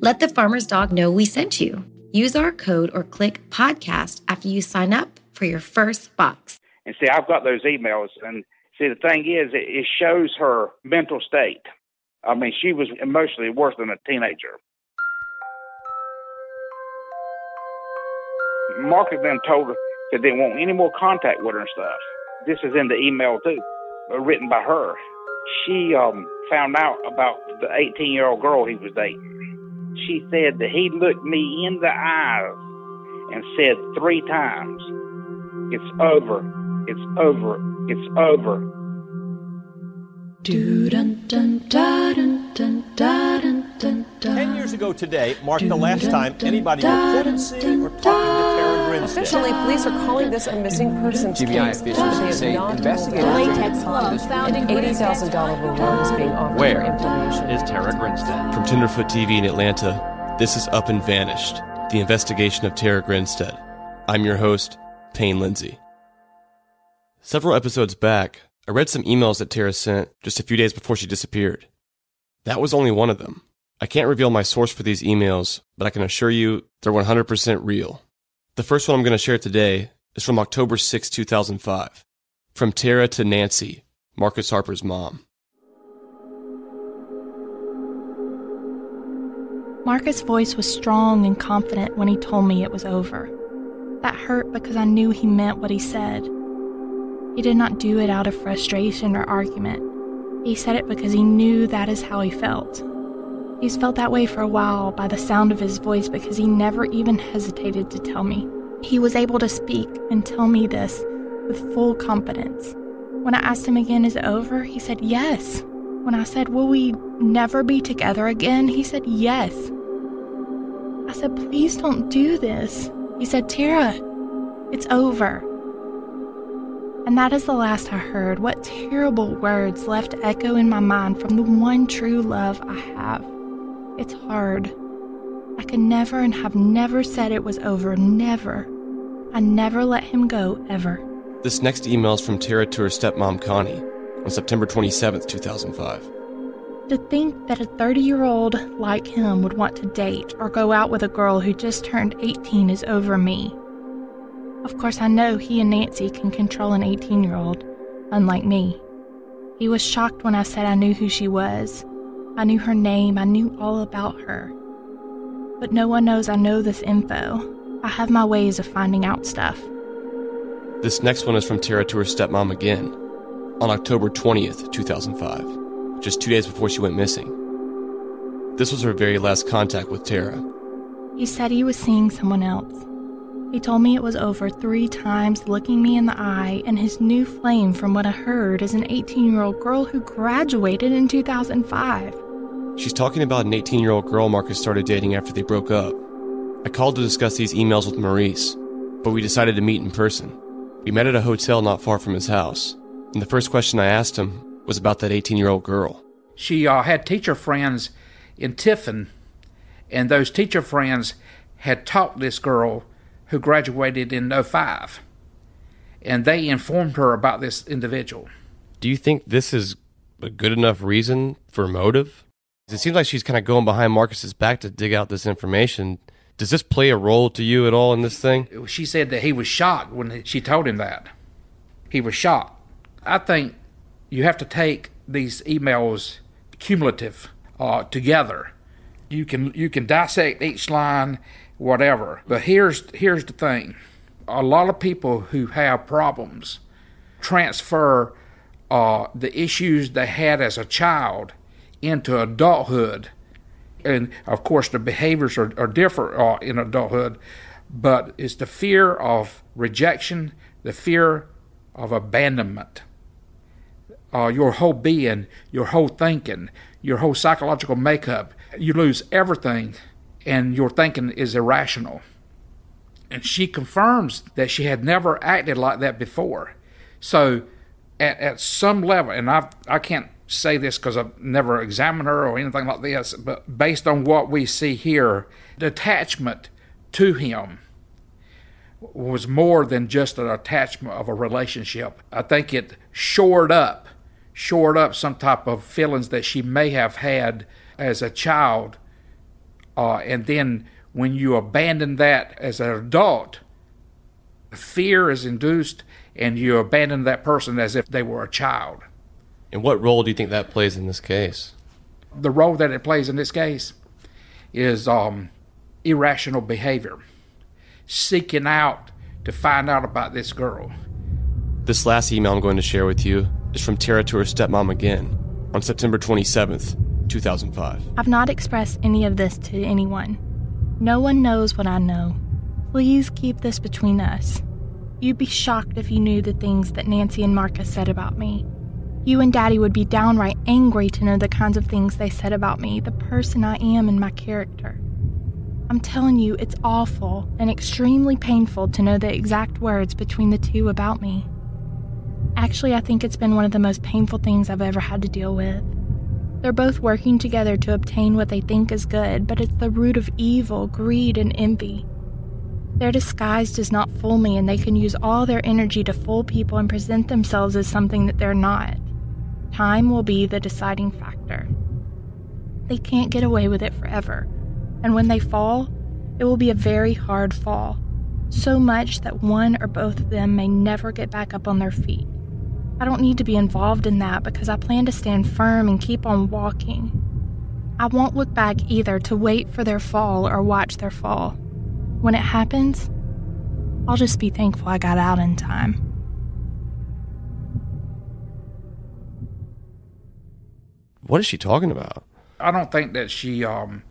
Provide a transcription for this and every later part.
Let the farmer's dog know we sent you. Use our code or click podcast after you sign up for your first box. And see, I've got those emails, and see, the thing is, it shows her mental state. I mean, she was emotionally worse than a teenager. Mark then told her that they won't any more contact with her and stuff. This is in the email too, written by her. She um, found out about the 18 year old girl he was dating she said that he looked me in the eyes and said three times, It's over, it's over, it's over. Ten years ago today marked the last time anybody reported seeing or talking to Tara Grinstead. Officially, police are calling this a missing persons GBI case. officials say investigators latex gloves found an $80,000 reward is being offered Where for information. is Tara Grinstead? From Tenderfoot TV in Atlanta, this is Up and Vanished, the investigation of Tara Grinstead. I'm your host, Payne Lindsay. Several episodes back, I read some emails that Tara sent just a few days before she disappeared. That was only one of them. I can't reveal my source for these emails, but I can assure you they're 100% real. The first one I'm going to share today is from October 6, 2005. From Tara to Nancy, Marcus Harper's mom. Marcus' voice was strong and confident when he told me it was over. That hurt because I knew he meant what he said. He did not do it out of frustration or argument. He said it because he knew that is how he felt. He's felt that way for a while by the sound of his voice because he never even hesitated to tell me. He was able to speak and tell me this with full confidence. When I asked him again, is it over? He said yes. When I said, will we never be together again? He said yes. I said, please don't do this. He said, Tara, it's over. And that is the last I heard. What terrible words left echo in my mind from the one true love I have. It's hard. I could never and have never said it was over. Never. I never let him go, ever. This next email is from Tara to her stepmom Connie on September 27th, 2005. To think that a 30 year old like him would want to date or go out with a girl who just turned 18 is over me. Of course, I know he and Nancy can control an 18 year old, unlike me. He was shocked when I said I knew who she was. I knew her name, I knew all about her. But no one knows I know this info. I have my ways of finding out stuff. This next one is from Tara to her stepmom again on October 20th, 2005, just two days before she went missing. This was her very last contact with Tara. He said he was seeing someone else. He told me it was over three times, looking me in the eye, and his new flame, from what I heard, is an 18 year old girl who graduated in 2005. She's talking about an 18 year old girl Marcus started dating after they broke up. I called to discuss these emails with Maurice, but we decided to meet in person. We met at a hotel not far from his house, and the first question I asked him was about that 18 year old girl. She uh, had teacher friends in Tifton, and those teacher friends had taught this girl who graduated in 05. And they informed her about this individual. Do you think this is a good enough reason for motive? It seems like she's kind of going behind Marcus's back to dig out this information. Does this play a role to you at all in this thing? She said that he was shocked when she told him that. He was shocked. I think you have to take these emails cumulative uh, together. You can you can dissect each line, whatever. But here's here's the thing: A lot of people who have problems transfer uh, the issues they had as a child into adulthood. And of course, the behaviors are, are different uh, in adulthood, but it's the fear of rejection, the fear of abandonment. Uh, your whole being, your whole thinking, your whole psychological makeup, you lose everything, and your thinking is irrational. And she confirms that she had never acted like that before. So, at, at some level, and I I can't say this because I've never examined her or anything like this, but based on what we see here, the attachment to him was more than just an attachment of a relationship. I think it shored up, shored up some type of feelings that she may have had as a child, uh, and then when you abandon that as an adult, fear is induced and you abandon that person as if they were a child. And what role do you think that plays in this case? The role that it plays in this case is um, irrational behavior, seeking out to find out about this girl. This last email I'm going to share with you is from Tara to her stepmom again on September 27th, 2005. I've not expressed any of this to anyone. No one knows what I know. Please keep this between us. You'd be shocked if you knew the things that Nancy and Marcus said about me. You and Daddy would be downright angry to know the kinds of things they said about me, the person I am, and my character. I'm telling you, it's awful and extremely painful to know the exact words between the two about me. Actually, I think it's been one of the most painful things I've ever had to deal with. They're both working together to obtain what they think is good, but it's the root of evil, greed, and envy. Their disguise does not fool me, and they can use all their energy to fool people and present themselves as something that they're not. Time will be the deciding factor. They can't get away with it forever, and when they fall, it will be a very hard fall, so much that one or both of them may never get back up on their feet. I don't need to be involved in that because I plan to stand firm and keep on walking. I won't look back either to wait for their fall or watch their fall. When it happens, I'll just be thankful I got out in time. What is she talking about? I don't think that she. Um,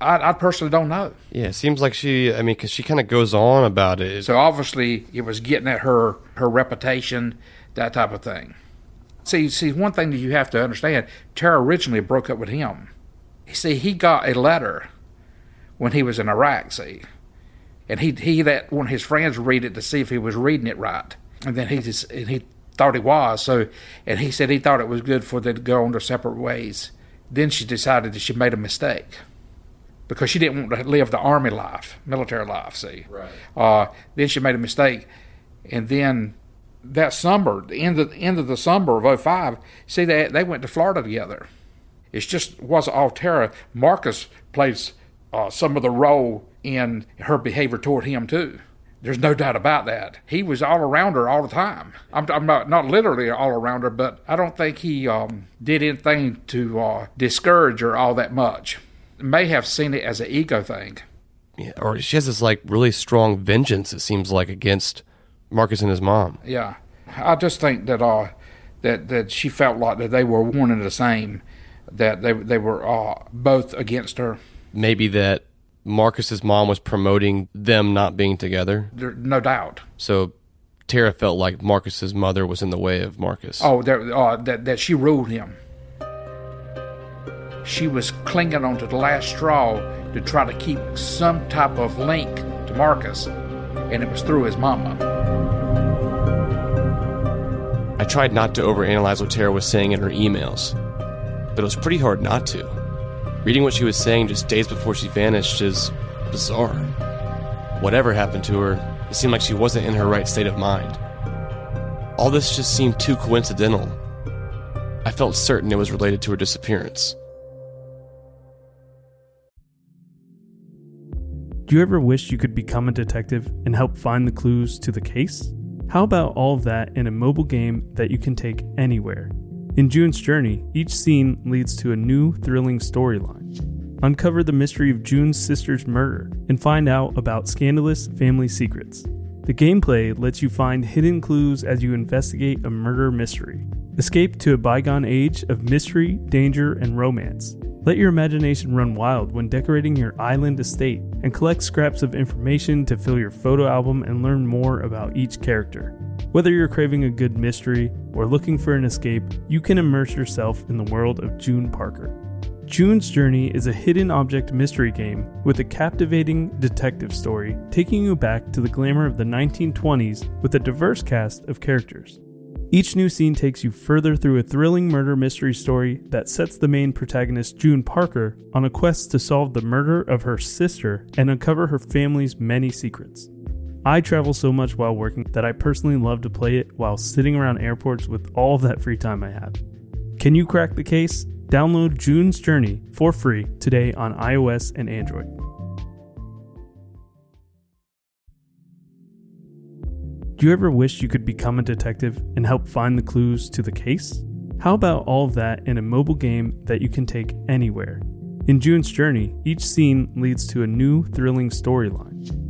I, I personally don't know. Yeah, it seems like she. I mean, because she kind of goes on about it. So obviously, it was getting at her her reputation, that type of thing. See, see, one thing that you have to understand: Tara originally broke up with him. See, he got a letter when he was in Iraq. See, and he he that one of his friends read it to see if he was reading it right, and then he just and he thought he was. So, and he said he thought it was good for them to go on their separate ways. Then she decided that she made a mistake because she didn't want to live the army life, military life. See, Right. uh, then she made a mistake, and then that summer, the end of the end of the summer of 05, see they they went to Florida together. It just wasn't all Tara. Marcus plays uh, some of the role in her behavior toward him too. There's no doubt about that. He was all around her all the time. I'm, I'm not not literally all around her, but I don't think he um, did anything to uh, discourage her all that much. May have seen it as an ego thing. Yeah, or she has this like really strong vengeance. It seems like against Marcus and his mom. Yeah, I just think that uh, that that she felt like that they were one and the same, that they they were uh, both against her. Maybe that Marcus's mom was promoting them not being together. There, no doubt. So Tara felt like Marcus's mother was in the way of Marcus. Oh, there, uh, that that she ruled him. She was clinging onto the last straw to try to keep some type of link to Marcus, and it was through his mama. I tried not to overanalyze what Tara was saying in her emails, but it was pretty hard not to. Reading what she was saying just days before she vanished is bizarre. Whatever happened to her, it seemed like she wasn't in her right state of mind. All this just seemed too coincidental. I felt certain it was related to her disappearance. Do you ever wish you could become a detective and help find the clues to the case? How about all of that in a mobile game that you can take anywhere? In June's journey, each scene leads to a new, thrilling storyline. Uncover the mystery of June's sister's murder and find out about scandalous family secrets. The gameplay lets you find hidden clues as you investigate a murder mystery. Escape to a bygone age of mystery, danger, and romance. Let your imagination run wild when decorating your island estate and collect scraps of information to fill your photo album and learn more about each character. Whether you're craving a good mystery or looking for an escape, you can immerse yourself in the world of June Parker. June's Journey is a hidden object mystery game with a captivating detective story taking you back to the glamour of the 1920s with a diverse cast of characters. Each new scene takes you further through a thrilling murder mystery story that sets the main protagonist, June Parker, on a quest to solve the murder of her sister and uncover her family's many secrets. I travel so much while working that I personally love to play it while sitting around airports with all of that free time I have. Can you crack the case? Download June's Journey for free today on iOS and Android. Do you ever wish you could become a detective and help find the clues to the case? How about all of that in a mobile game that you can take anywhere? In June's Journey, each scene leads to a new thrilling storyline.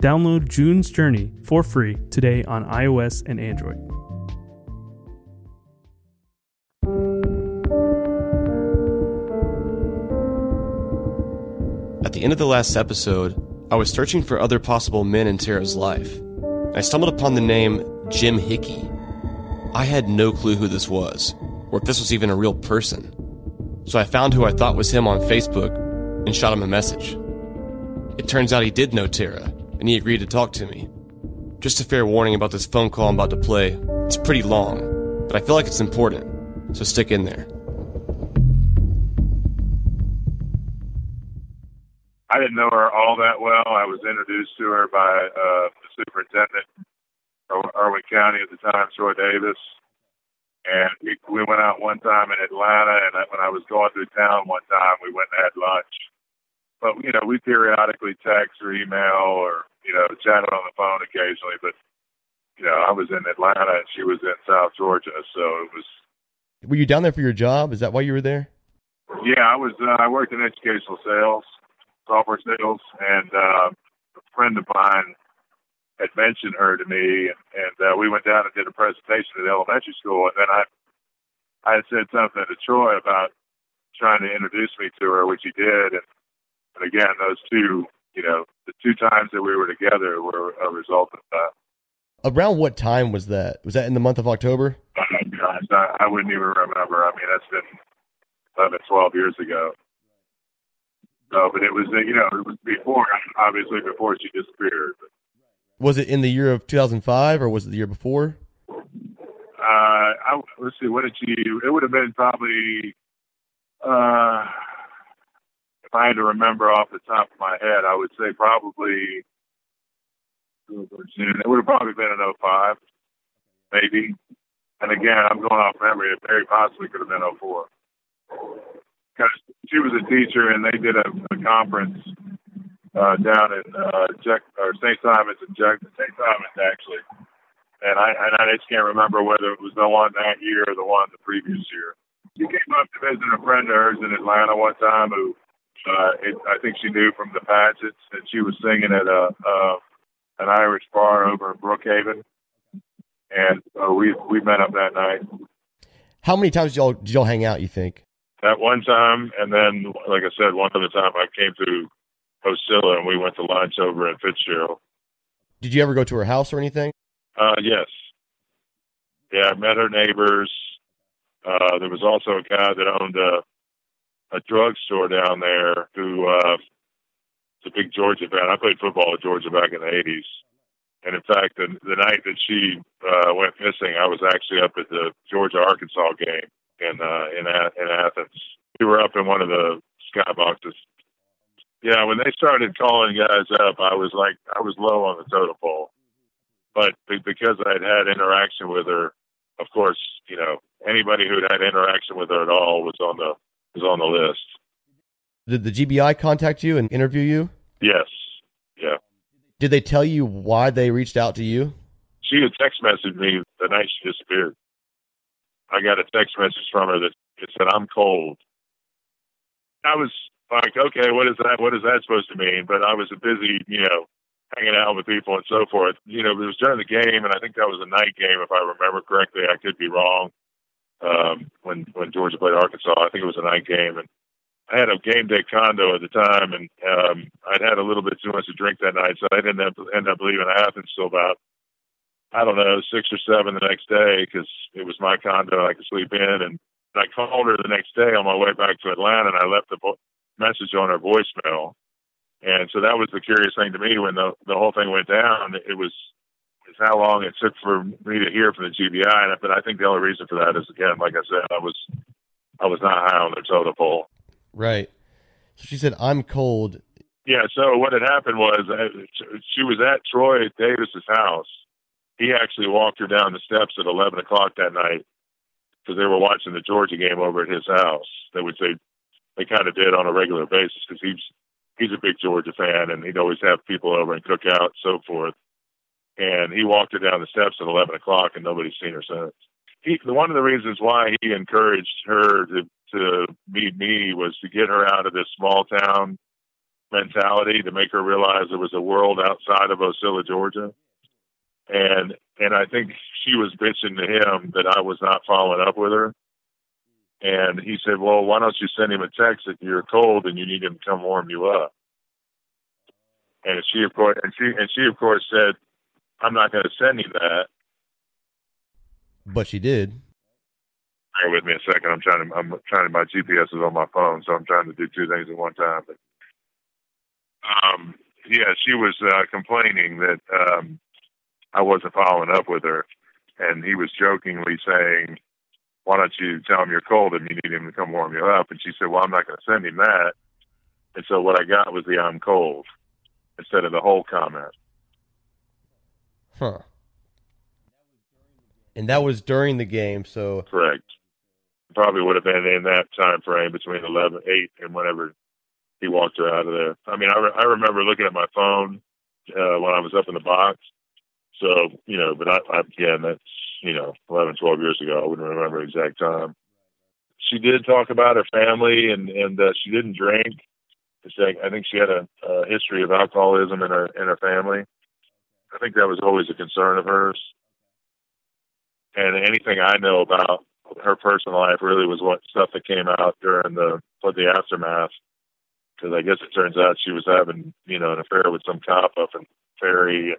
Download June's Journey for free today on iOS and Android. At the end of the last episode, I was searching for other possible men in Tara's life. I stumbled upon the name Jim Hickey. I had no clue who this was, or if this was even a real person. So I found who I thought was him on Facebook and shot him a message. It turns out he did know Tara, and he agreed to talk to me. Just a fair warning about this phone call I'm about to play. It's pretty long, but I feel like it's important, so stick in there. I didn't know her all that well. I was introduced to her by uh, the superintendent of Irwin County at the time, Troy Davis. And we, we went out one time in Atlanta, and when I was going through town one time, we went and had lunch. But, you know, we periodically text or email or you know, chatted on the phone occasionally, but you know, I was in Atlanta and she was in South Georgia, so it was. Were you down there for your job? Is that why you were there? Yeah, I was. Uh, I worked in educational sales, software sales, and uh, a friend of mine had mentioned her to me, and, and uh, we went down and did a presentation at elementary school, and then I, I had said something to Troy about trying to introduce me to her, which he did, and, and again, those two you know, the two times that we were together were a result of that. Around what time was that? Was that in the month of October? Oh, gosh, I, I wouldn't even remember. I mean, that's been 11, 12 years ago. So, but it was, you know, it was before, obviously, before she disappeared. Was it in the year of 2005 or was it the year before? Uh, I, let's see, what did she, it would have been probably, uh, had to remember off the top of my head, I would say probably it would have probably been an 05, maybe. And again, I'm going off memory. It very possibly could have been 04. Because she was a teacher, and they did a, a conference uh, down in uh, Jack, or St. Simon's in Jack, St. Simon's actually. And I, and I just can't remember whether it was the one that year or the one the previous year. She came up to visit a friend of hers in Atlanta one time who uh, it, I think she knew from the Patchetts, that she was singing at a uh, an Irish bar over in Brookhaven, and uh, we we met up that night. How many times did y'all did y'all hang out? You think? At one time, and then, like I said, one other time I came to Ocilla and we went to lunch over in Fitzgerald. Did you ever go to her house or anything? Uh, yes. Yeah, I met her neighbors. Uh, there was also a guy that owned a a drugstore down there who uh, was a big Georgia fan. I played football at Georgia back in the '80s, and in fact, the, the night that she uh, went missing, I was actually up at the Georgia Arkansas game in uh, in in Athens. We were up in one of the skyboxes. Yeah, when they started calling guys up, I was like, I was low on the totem pole. But because I had had interaction with her, of course, you know, anybody who'd had interaction with her at all was on the was on the list. Did the GBI contact you and interview you? Yes. Yeah. Did they tell you why they reached out to you? She had text messaged me the night she disappeared. I got a text message from her that it said, I'm cold. I was like, okay, what is that? What is that supposed to mean? But I was busy, you know, hanging out with people and so forth. You know, it was during the game, and I think that was a night game, if I remember correctly. I could be wrong. Um, when when Georgia played Arkansas, I think it was a night game, and I had a game day condo at the time, and um, I'd had a little bit too much to drink that night, so I didn't end up, leaving Athens till about I don't know six or seven the next day because it was my condo. I could sleep in, and I called her the next day on my way back to Atlanta, and I left a vo- message on her voicemail. And so that was the curious thing to me when the the whole thing went down. It was is how long it took for me to hear from the GBI. And but I think the only reason for that is again, like I said, I was I was not high on their totem pole. Right. So she said, "I'm cold." Yeah. So what had happened was uh, she was at Troy Davis's house. He actually walked her down the steps at 11 o'clock that night because they were watching the Georgia game over at his house. They would say they kind of did on a regular basis because he's he's a big Georgia fan and he'd always have people over and cook out and so forth. And he walked her down the steps at 11 o'clock and nobody's seen her since. He, one of the reasons why he encouraged her to, to meet me was to get her out of this small town mentality, to make her realize there was a world outside of Ocilla, Georgia. And, and I think she was bitching to him that I was not following up with her. And he said, well, why don't you send him a text if you're cold and you need him to come warm you up? And she, of course, and she, and she, of course, said, I'm not going to send him that. But she did. Bear with me a second. I'm trying to, I'm trying to, my GPS is on my phone, so I'm trying to do two things at one time. But, um, yeah, she was uh, complaining that um, I wasn't following up with her. And he was jokingly saying, why don't you tell him you're cold and you need him to come warm you up? And she said, well, I'm not going to send him that. And so what I got was the I'm cold instead of the whole comment. Huh. And that was during the game, so correct. Probably would have been in that time frame between 11, 8 and whenever he walked her out of there. I mean, I, re- I remember looking at my phone uh, when I was up in the box. So, you know, but I, I, again, that's, you know, 11, 12 years ago. I wouldn't remember exact time. She did talk about her family and, and uh, she didn't drink. I think she had a, a history of alcoholism in her, in her family. I think that was always a concern of hers. And anything I know about her personal life really was what stuff that came out during the the aftermath. Because I guess it turns out she was having you know an affair with some cop up in Perry.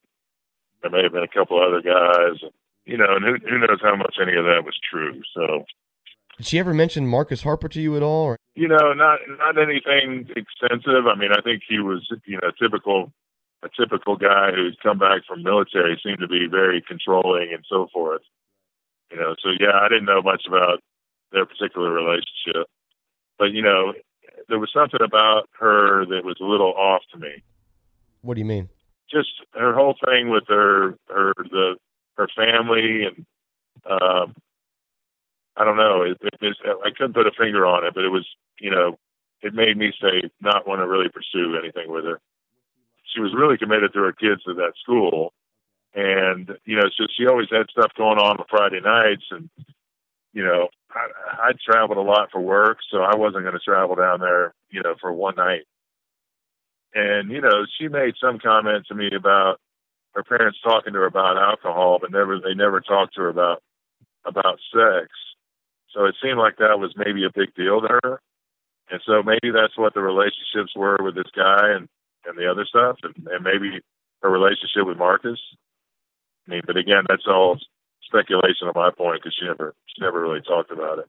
There may have been a couple other guys, you know, and who who knows how much any of that was true. So did she ever mention Marcus Harper to you at all? Or? You know, not not anything extensive. I mean, I think he was you know typical a typical guy who's come back from military seemed to be very controlling and so forth. You know, so yeah, I didn't know much about their particular relationship, but you know, there was something about her that was a little off to me. What do you mean? Just her whole thing with her, her the her family, and um, I don't know. It, it, it, I couldn't put a finger on it, but it was, you know, it made me say not want to really pursue anything with her she was really committed to her kids at that school. And, you know, so she always had stuff going on on Friday nights. And, you know, I, I traveled a lot for work, so I wasn't going to travel down there, you know, for one night. And, you know, she made some comment to me about her parents talking to her about alcohol, but never, they never talked to her about, about sex. So it seemed like that was maybe a big deal to her. And so maybe that's what the relationships were with this guy. And, and the other stuff, and, and maybe her relationship with Marcus. I mean, but again, that's all speculation on my point because she never she never really talked about it.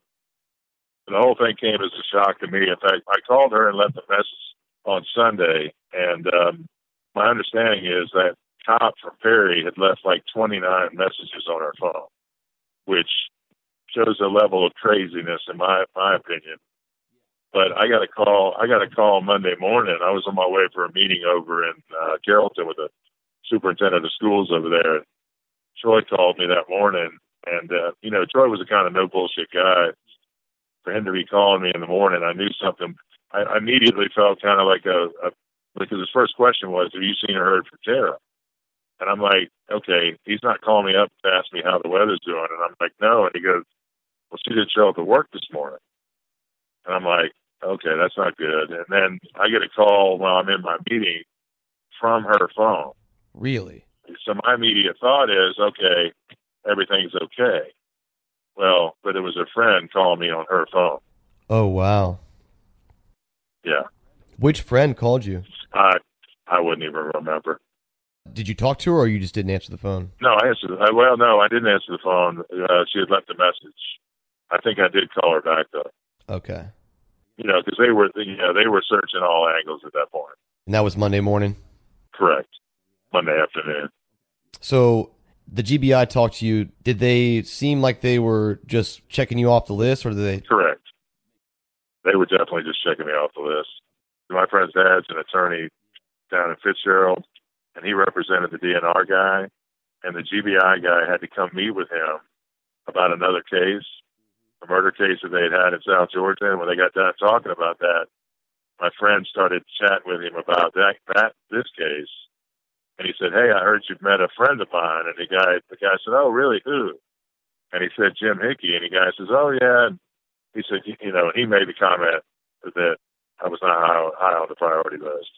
And the whole thing came as a shock to me. In fact, I called her and left a message on Sunday, and um, my understanding is that cop from Perry had left like 29 messages on her phone, which shows a level of craziness in my my opinion. But I got a call. I got a call Monday morning. I was on my way for a meeting over in uh, Carrollton with the superintendent of schools over there. Troy called me that morning, and uh, you know Troy was a kind of no bullshit guy. For him to be calling me in the morning, I knew something. I, immediately felt kind of like a, a because his first question was, "Have you seen or heard from Tara?" And I'm like, "Okay, he's not calling me up to ask me how the weather's doing." And I'm like, "No," and he goes, "Well, she didn't show up at work this morning." And I'm like, "Okay, that's not good." And then I get a call while I'm in my meeting from her phone. Really? So my immediate thought is, okay, everything's okay. Well, but it was a friend calling me on her phone. Oh wow. Yeah. Which friend called you? I I wouldn't even remember. Did you talk to her, or you just didn't answer the phone? No, I answered. I, well, no, I didn't answer the phone. Uh, she had left a message. I think I did call her back though. Okay. You know, because they were, you know, they were searching all angles at that point. And that was Monday morning. Correct. Monday afternoon. So the GBI talked to you. Did they seem like they were just checking you off the list, or did they? Correct. They were definitely just checking me off the list. My friend's dad's an attorney down in Fitzgerald, and he represented the DNR guy, and the GBI guy had to come meet with him about another case, a murder case that they had had in South Georgia. And when they got done talking about that, my friend started chatting with him about that, that this case, and he said, "Hey, I heard you've met a friend of mine." And the guy, the guy said, "Oh, really? Who?" And he said, "Jim Hickey." And the guy says, "Oh, yeah." And he said, "You know," he made the comment that I was not high, high on the priority list.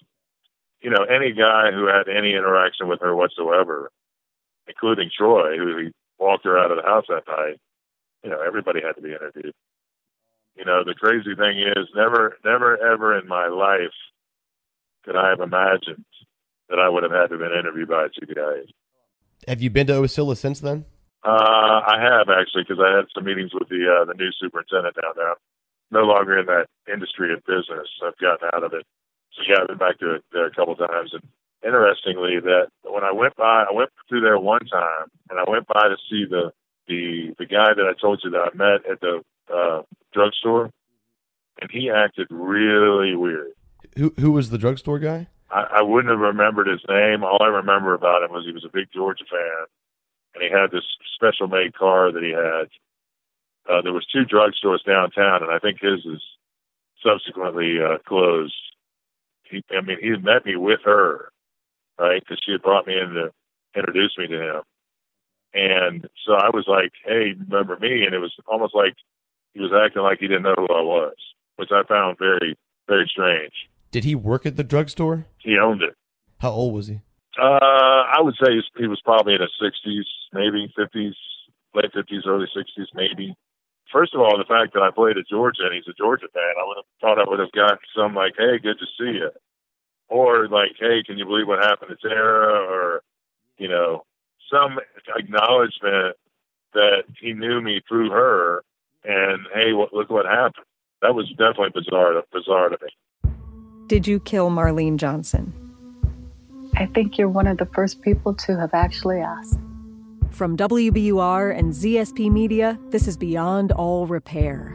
You know, any guy who had any interaction with her whatsoever, including Troy, who he walked her out of the house that night, you know, everybody had to be interviewed. You know, the crazy thing is, never, never, ever in my life could I have imagined that I would have had to have been interviewed by a GBI. Have you been to Ocilla since then? Uh, I have actually, because I had some meetings with the uh, the new superintendent down there. No longer in that industry of business. I've gotten out of it. So yeah, I've been back to it there a couple of times. And interestingly, that when I went by, I went through there one time, and I went by to see the the the guy that I told you that I met at the uh, drugstore, and he acted really weird. Who who was the drugstore guy? I, I wouldn't have remembered his name. All I remember about him was he was a big Georgia fan, and he had this special made car that he had. Uh, there was two drugstores downtown, and I think his is subsequently uh, closed. He, I mean, he met me with her, right? Because she had brought me in to introduce me to him, and so I was like, "Hey, remember me?" And it was almost like he was acting like he didn't know who I was, which I found very, very strange. Did he work at the drugstore? He owned it. How old was he? Uh, I would say he was probably in his sixties, maybe fifties, late fifties, early sixties, maybe. First of all, the fact that I played at Georgia and he's a Georgia fan, I would have thought I would have got some like, "Hey, good to see you," or like, "Hey, can you believe what happened to Tara?" or you know, some acknowledgement that he knew me through her, and hey, what, look what happened. That was definitely bizarre, bizarre to me. Did you kill Marlene Johnson? I think you're one of the first people to have actually asked. From WBUR and ZSP Media, this is Beyond All Repair,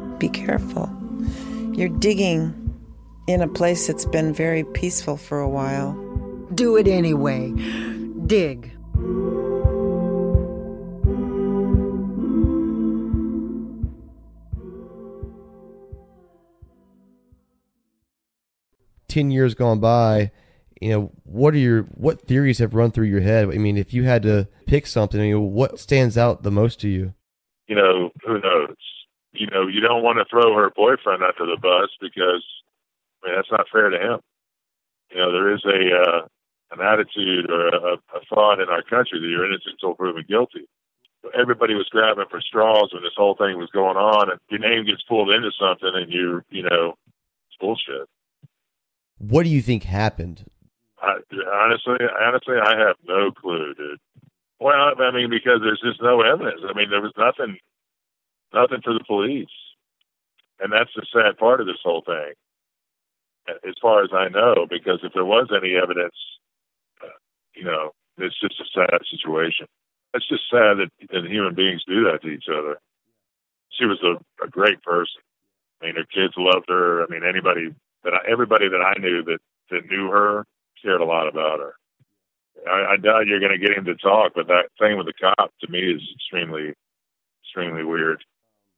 Be careful. You're digging in a place that's been very peaceful for a while. Do it anyway. Dig. Ten years gone by, You know, what are your what theories have run through your head? I mean, if you had to pick something, you know, what stands out the most to you? You know, who knows? You know, you don't want to throw her boyfriend under the bus because I mean that's not fair to him. You know, there is a uh, an attitude or a, a thought in our country that you're innocent until proven guilty. Everybody was grabbing for straws when this whole thing was going on, and your name gets pulled into something, and you, you know, it's bullshit. What do you think happened? I, honestly, honestly, I have no clue, dude. Well, I mean, because there's just no evidence. I mean, there was nothing, nothing for the police, and that's the sad part of this whole thing. As far as I know, because if there was any evidence, uh, you know, it's just a sad situation. It's just sad that, that human beings do that to each other. She was a, a great person. I mean, her kids loved her. I mean, anybody that I, everybody that I knew that that knew her cared a lot about her. I, I doubt you're going to get him to talk, but that thing with the cop to me is extremely, extremely weird.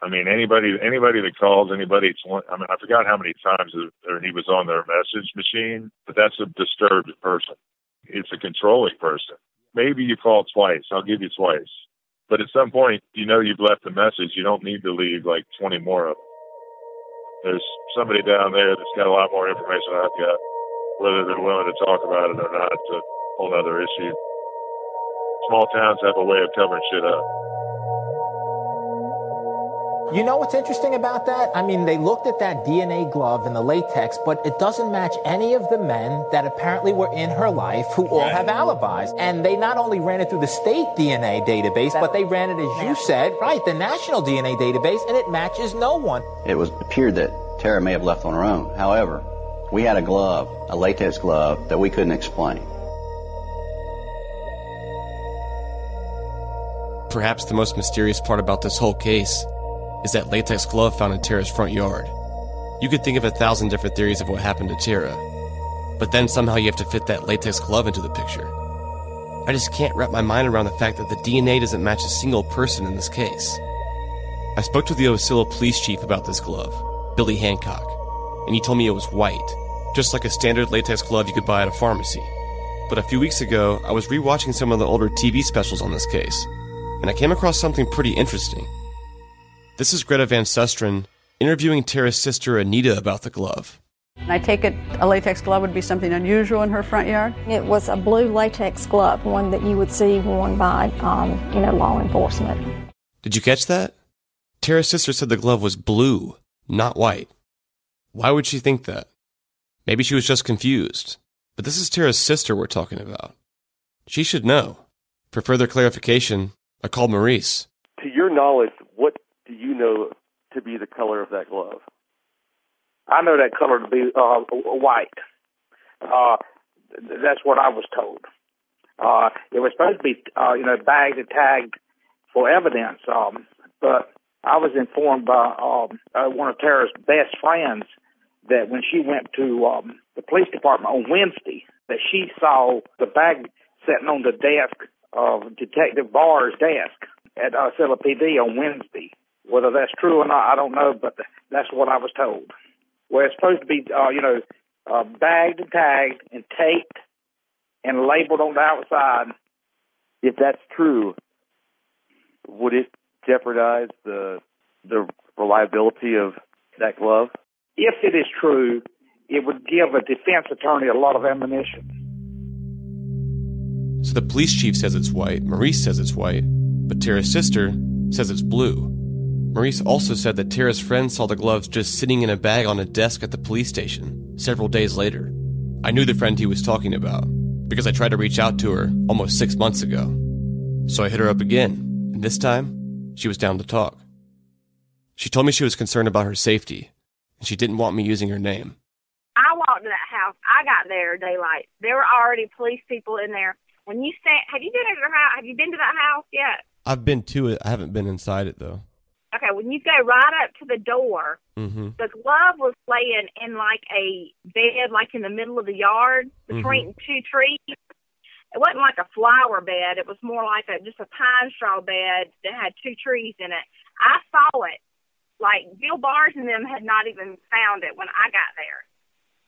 I mean, anybody, anybody that calls anybody, it's I mean, I forgot how many times he was on their message machine, but that's a disturbed person. It's a controlling person. Maybe you call twice. I'll give you twice. But at some point, you know you've left a message. You don't need to leave like 20 more of them. There's somebody down there that's got a lot more information than I've got. Whether they're willing to talk about it or not, it's a whole other issue. Small towns have a way of covering shit up. You know what's interesting about that? I mean, they looked at that DNA glove and the latex, but it doesn't match any of the men that apparently were in her life who all have alibis. And they not only ran it through the state DNA database, but they ran it, as you said, right, the national DNA database, and it matches no one. It was appeared that Tara may have left on her own. However, we had a glove, a latex glove, that we couldn't explain. Perhaps the most mysterious part about this whole case is that latex glove found in Tara's front yard. You could think of a thousand different theories of what happened to Tara, but then somehow you have to fit that latex glove into the picture. I just can't wrap my mind around the fact that the DNA doesn't match a single person in this case. I spoke to the Ocilla police chief about this glove, Billy Hancock, and he told me it was white, just like a standard latex glove you could buy at a pharmacy. But a few weeks ago, I was rewatching some of the older TV specials on this case, and I came across something pretty interesting. This is Greta Van Susteren interviewing Tara's sister Anita about the glove. I take it a latex glove would be something unusual in her front yard? It was a blue latex glove, one that you would see worn by, um, you know, law enforcement. Did you catch that? Tara's sister said the glove was blue, not white. Why would she think that? Maybe she was just confused. But this is Tara's sister we're talking about. She should know. For further clarification, I called Maurice. To your knowledge, what do you know to be the color of that glove? I know that color to be uh, white. Uh, that's what I was told. Uh, it was supposed to be, uh, you know, bagged and tagged for evidence. Um, but I was informed by um, uh, one of Tara's best friends that when she went to um, the police department on Wednesday, that she saw the bag sitting on the desk of Detective Barr's desk at uh, PD on Wednesday. Whether that's true or not, I don't know, but that's what I was told. Where it's supposed to be, uh, you know, uh, bagged and tagged and taped and labeled on the outside. If that's true, would it jeopardize the the reliability of that glove? If it is true, it would give a defense attorney a lot of ammunition. So the police chief says it's white, Maurice says it's white, but Tara's sister says it's blue. Maurice also said that Tara's friend saw the gloves just sitting in a bag on a desk at the police station several days later. I knew the friend he was talking about because I tried to reach out to her almost six months ago. So I hit her up again, and this time she was down to talk. She told me she was concerned about her safety, and she didn't want me using her name. I walked to that house. I got there daylight. There were already police people in there. When you stand, have you been to her house? Have you been to that house yet? I've been to it. I haven't been inside it though. Okay, when you go right up to the door, mm-hmm. the glove was laying in like a bed, like in the middle of the yard between Mm-hmm. two trees. It wasn't like a flower bed. It was more like a just a pine straw bed that had two trees in it. I saw it. Like Bill Bars and them had not even found it when I got there.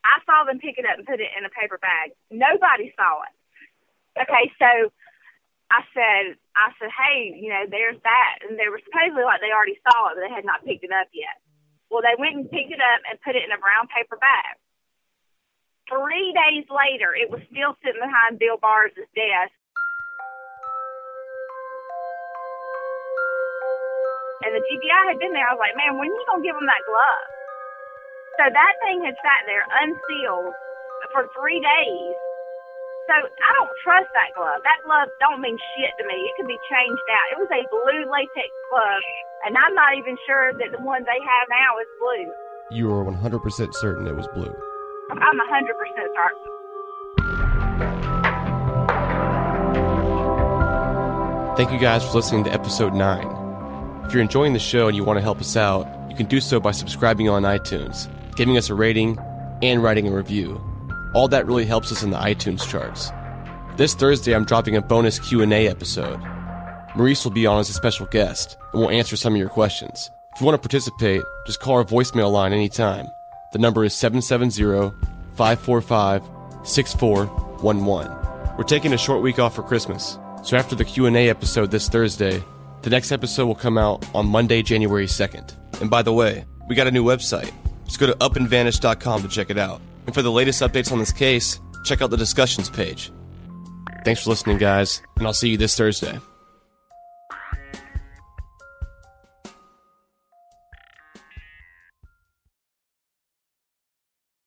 I saw them pick it up and put it in a paper bag. Nobody saw it. Okay, so I said, I said, hey, you know, there's that, and they were supposedly like they already saw it, but they had not picked it up yet. Well, they went and picked it up and put it in a brown paper bag. Three days later, it was still sitting behind Bill Barrs' desk. And the GBI had been there. I was like, man, when are you going to give them that glove? So that thing had sat there unsealed for three days. So I don't trust that glove. That glove don't mean shit to me. It could be changed out. It was a blue latex glove, and I'm not even sure that the one they have now is blue. You are 100% certain it was blue. I'm 100% certain. Thank you guys for listening to episode 9. If you're enjoying the show and you want to help us out, you can do so by subscribing on iTunes, giving us a rating, and writing a review. All that really helps us in the iTunes charts. This Thursday I'm dropping a bonus Q&A episode. Maurice will be on as a special guest and we'll answer some of your questions. If you want to participate, just call our voicemail line anytime. The number is 770-545-6411. We're taking a short week off for Christmas, so after the Q&A episode this Thursday, the next episode will come out on Monday, January 2nd. And by the way, we got a new website. Just go to upandvanished.com to check it out. And for the latest updates on this case, check out the discussions page. Thanks for listening, guys, and I'll see you this Thursday.